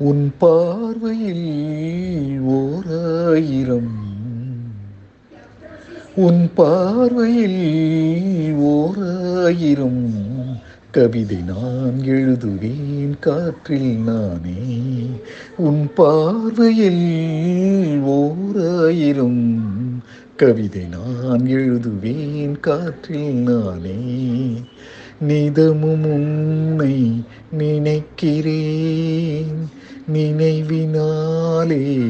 உன் பார்வையில் ஓராயிரம். உன் பார்வையில் ஓராயிரம். கவிதை நான் எழுதுவேன் காற்றில் நானே. உன் பார்வையில் ஓராயிரம். கவிதை நான் எழுதுவேன் காற்றில் நானே. நிதமும் உன்னை நினைக்கிறேன் நினைவினாலே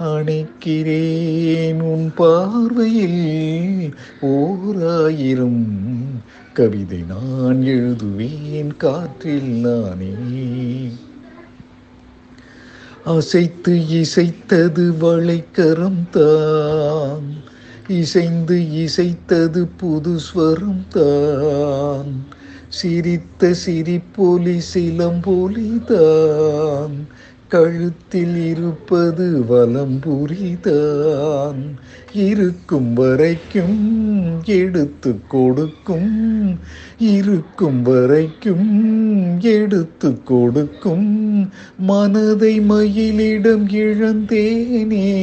அணைக்கிறேன். உன் பார்வையில் ஓராயிரம் கவிதை நான் எழுதுவேன் காற்றில் நானே. அசைத்து இசைத்தது வளைக்கரம் தான். இசைந்து இசைத்தது புது ஸ்வரம் தான். சிரித்த சிரிப்பொலி சிலம்பொலி தான். கழுத்தில் இருப்பது வலம்புரிதான் இருக்கும் வரைக்கும் எடுத்து கொடுக்கும். இருக்கும் வரைக்கும் எடுத்து கொடுக்கும். மனதை மயிலிடம் இழந்தேனே.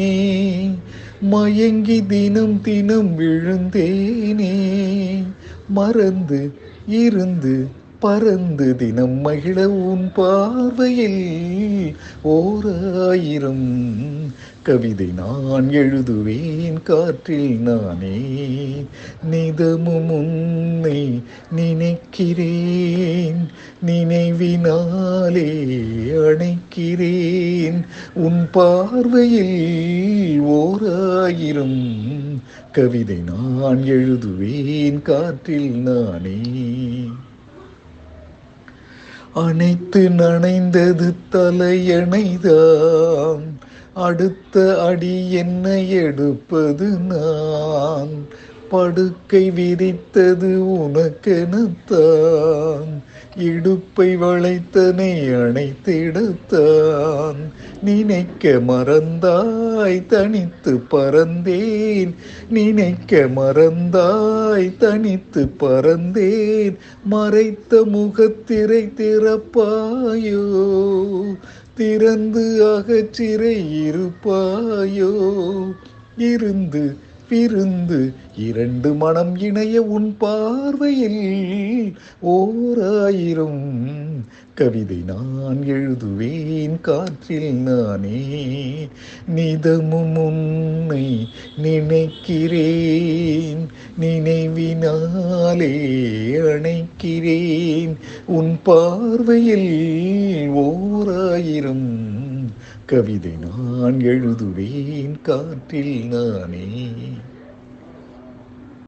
மயங்கி தினம் தினம் விழுந்தேனே. மறந்து இருந்து பறந்து தினம் மகிழ உன் பார்வையில் ஓராயிரம். கவிதை நான் எழுதுவேன் காற்றில் நானே நிதமும் உன்னை நினைக்கிறேன். நினைவினாலே அணைக்கிறேன். உன் பார்வையில் ஓராயிரம். கவிதை நான் எழுதுவேன் காற்றில் நானே அனைத்து நனைந்தது தலையணைதான். அடுத்த அடி என்ன எடுப்பது நான்? படுக்கை விரித்தது உனக்கெனத்தான். இடுப்பை வளைத்தனை அணைத்தெடுத்தான் நினைக்க மறந்தாய் தனித்து பறந்தேன். நினைக்க மறந்தாய் தனித்து பறந்தேன். மறைத்த முகத்திரை திறப்பாயோ? திறந்து அகச்சிறை இருப்பாயோ? இருந்து பிருந்து இரண்டு மனம் இணைய உன் பார்வையில் ஓராயிரம் கவிதை நான் எழுதுவேன் காற்றில் நானே. நிதமும் உன்னை நினைக்கிறேன் நினைவினாலே அணைக்கிறேன். உன் பார்வையில் ஓராயிரம் கவிதை நான் எழுதுவேன் காற்றில் நானே.